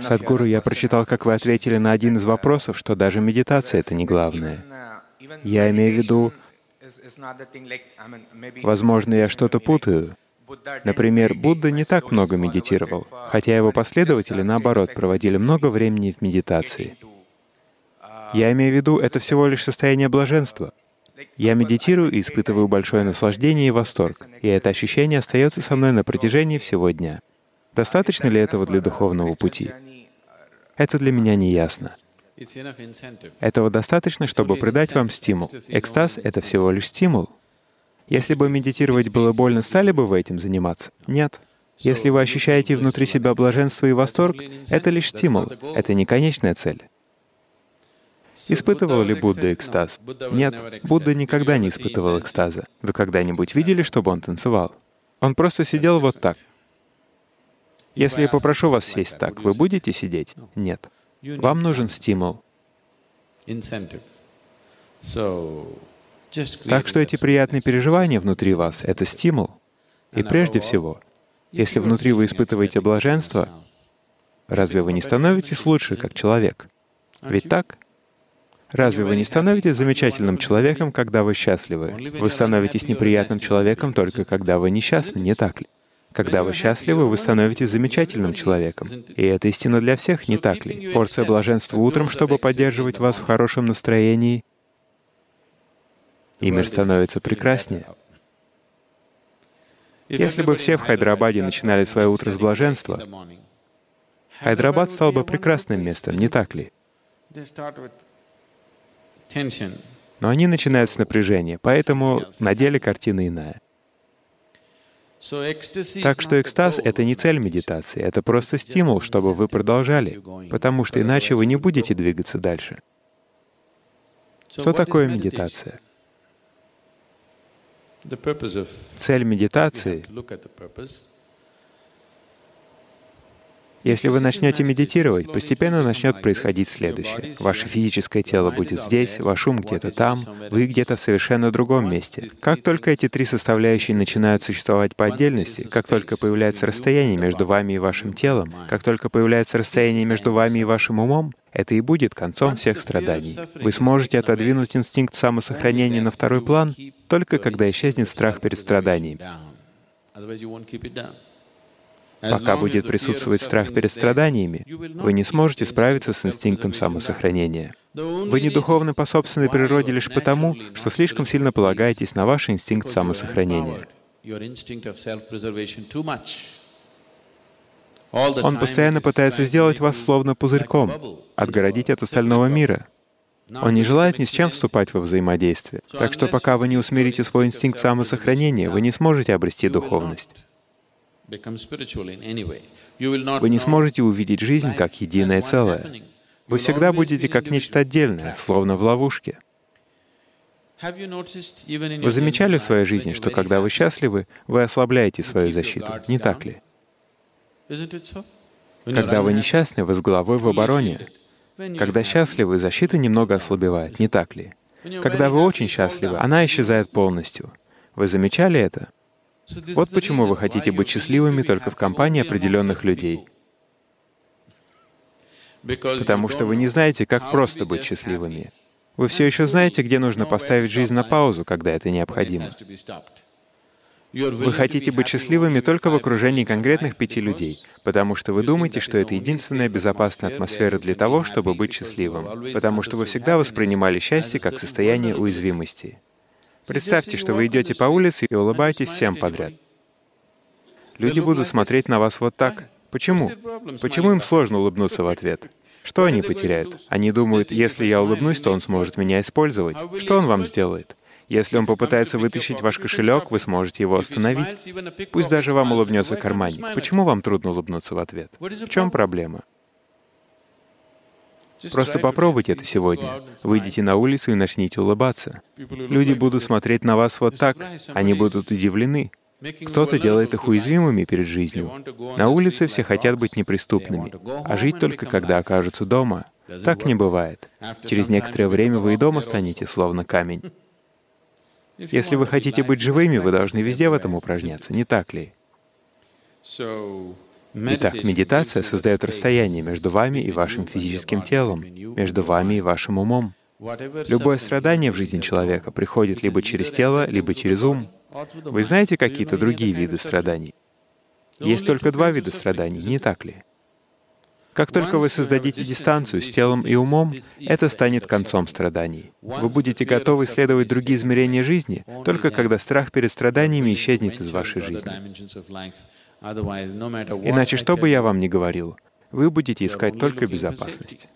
Садхгуру, я прочитал, как вы ответили на один из вопросов, что даже медитация — это не главное. Я имею в виду, возможно, я что-то путаю. Например, Будда не так много медитировал, хотя его последователи, наоборот, проводили много времени в медитации. Я имею в виду, это всего лишь состояние блаженства. Я медитирую и испытываю большое наслаждение и восторг, и это ощущение остается со мной на протяжении всего дня. Достаточно ли этого для духовного пути? Это для меня не ясно. Этого достаточно, чтобы придать вам стимул. Экстаз — это всего лишь стимул. Если бы медитировать было больно, стали бы вы этим заниматься? Нет. Если вы ощущаете внутри себя блаженство и восторг, это лишь стимул, это не конечная цель. Испытывал ли Будда экстаз? Нет, Будда никогда не испытывал экстаза. Вы когда-нибудь видели, чтобы он танцевал? Он просто сидел вот так. Если я попрошу вас сесть так, вы будете сидеть? Нет. Вам нужен стимул. Так что эти приятные переживания внутри вас — это стимул. И прежде всего, если внутри вы испытываете блаженство, разве вы не становитесь лучше как человек? Ведь так? Разве вы не становитесь замечательным человеком, когда вы счастливы? Вы становитесь неприятным человеком только когда вы несчастны, не так ли? Когда вы счастливы, вы становитесь замечательным человеком. И это истина для всех, не так ли? Порция блаженства утром, чтобы поддерживать вас в хорошем настроении, и мир становится прекраснее. Если бы все в Хайдрабаде начинали свое утро с блаженства, Хайдрабад стал бы прекрасным местом, не так ли? Но они начинают с напряжения, поэтому на деле картина иная. Так что экстаз — это не цель медитации, это просто стимул, чтобы вы продолжали, потому что иначе вы не будете двигаться дальше. Что такое медитация? Цель медитации если вы начнете медитировать, постепенно начнет происходить следующее. Ваше физическое тело будет здесь, ваш ум где-то там, вы где-то в совершенно другом месте. Как только эти три составляющие начинают существовать по отдельности, как только появляется расстояние между вами и вашим телом, как только появляется расстояние между вами и вашим умом, это и будет концом всех страданий. Вы сможете отодвинуть инстинкт самосохранения на второй план только когда исчезнет страх перед страданиями. Пока будет присутствовать страх перед страданиями, вы не сможете справиться с инстинктом самосохранения. Вы не духовны по собственной природе лишь потому, что слишком сильно полагаетесь на ваш инстинкт самосохранения. Он постоянно пытается сделать вас словно пузырьком, отгородить от остального мира. Он не желает ни с чем вступать во взаимодействие. Так что пока вы не усмирите свой инстинкт самосохранения, вы не сможете обрести духовность. Вы не сможете увидеть жизнь как единое целое. Вы всегда будете как нечто отдельное, словно в ловушке. Вы замечали в своей жизни, что когда вы счастливы, вы ослабляете свою защиту, не так ли? Когда вы несчастны, вы с головой в обороне. Когда счастливы, защита немного ослабевает, не так ли? Когда вы очень счастливы, она исчезает полностью. Вы замечали это? Вот почему вы хотите быть счастливыми только в компании определенных людей. Потому что вы не знаете, как просто быть счастливыми. Вы все еще знаете, где нужно поставить жизнь на паузу, когда это необходимо. Вы хотите быть счастливыми только в окружении конкретных пяти людей, потому что вы думаете, что это единственная безопасная атмосфера для того, чтобы быть счастливым, потому что вы всегда воспринимали счастье как состояние уязвимости. Представьте, что вы идете по улице и улыбаетесь всем подряд. Люди будут смотреть на вас вот так. Почему? Почему им сложно улыбнуться в ответ? Что они потеряют? Они думают, если я улыбнусь, то он сможет меня использовать. Что он вам сделает? Если он попытается вытащить ваш кошелек, вы сможете его остановить. Пусть даже вам улыбнется карманник. Почему вам трудно улыбнуться в ответ? В чем проблема? Просто попробуйте это сегодня. Выйдите на улицу и начните улыбаться. Люди будут смотреть на вас вот так, они будут удивлены. Кто-то делает их уязвимыми перед жизнью. На улице все хотят быть неприступными, а жить только когда окажутся дома. Так не бывает. Через некоторое время вы и дома станете словно камень. Если вы хотите быть живыми, вы должны везде в этом упражняться, не так ли? Итак, медитация создает расстояние между вами и вашим физическим телом, между вами и вашим умом. Любое страдание в жизни человека приходит либо через тело, либо через ум. Вы знаете какие-то другие виды страданий? Есть только два вида страданий, не так ли? Как только вы создадите дистанцию с телом и умом, это станет концом страданий. Вы будете готовы исследовать другие измерения жизни, только когда страх перед страданиями исчезнет из вашей жизни. Иначе, что бы я вам ни говорил, вы будете искать только безопасность.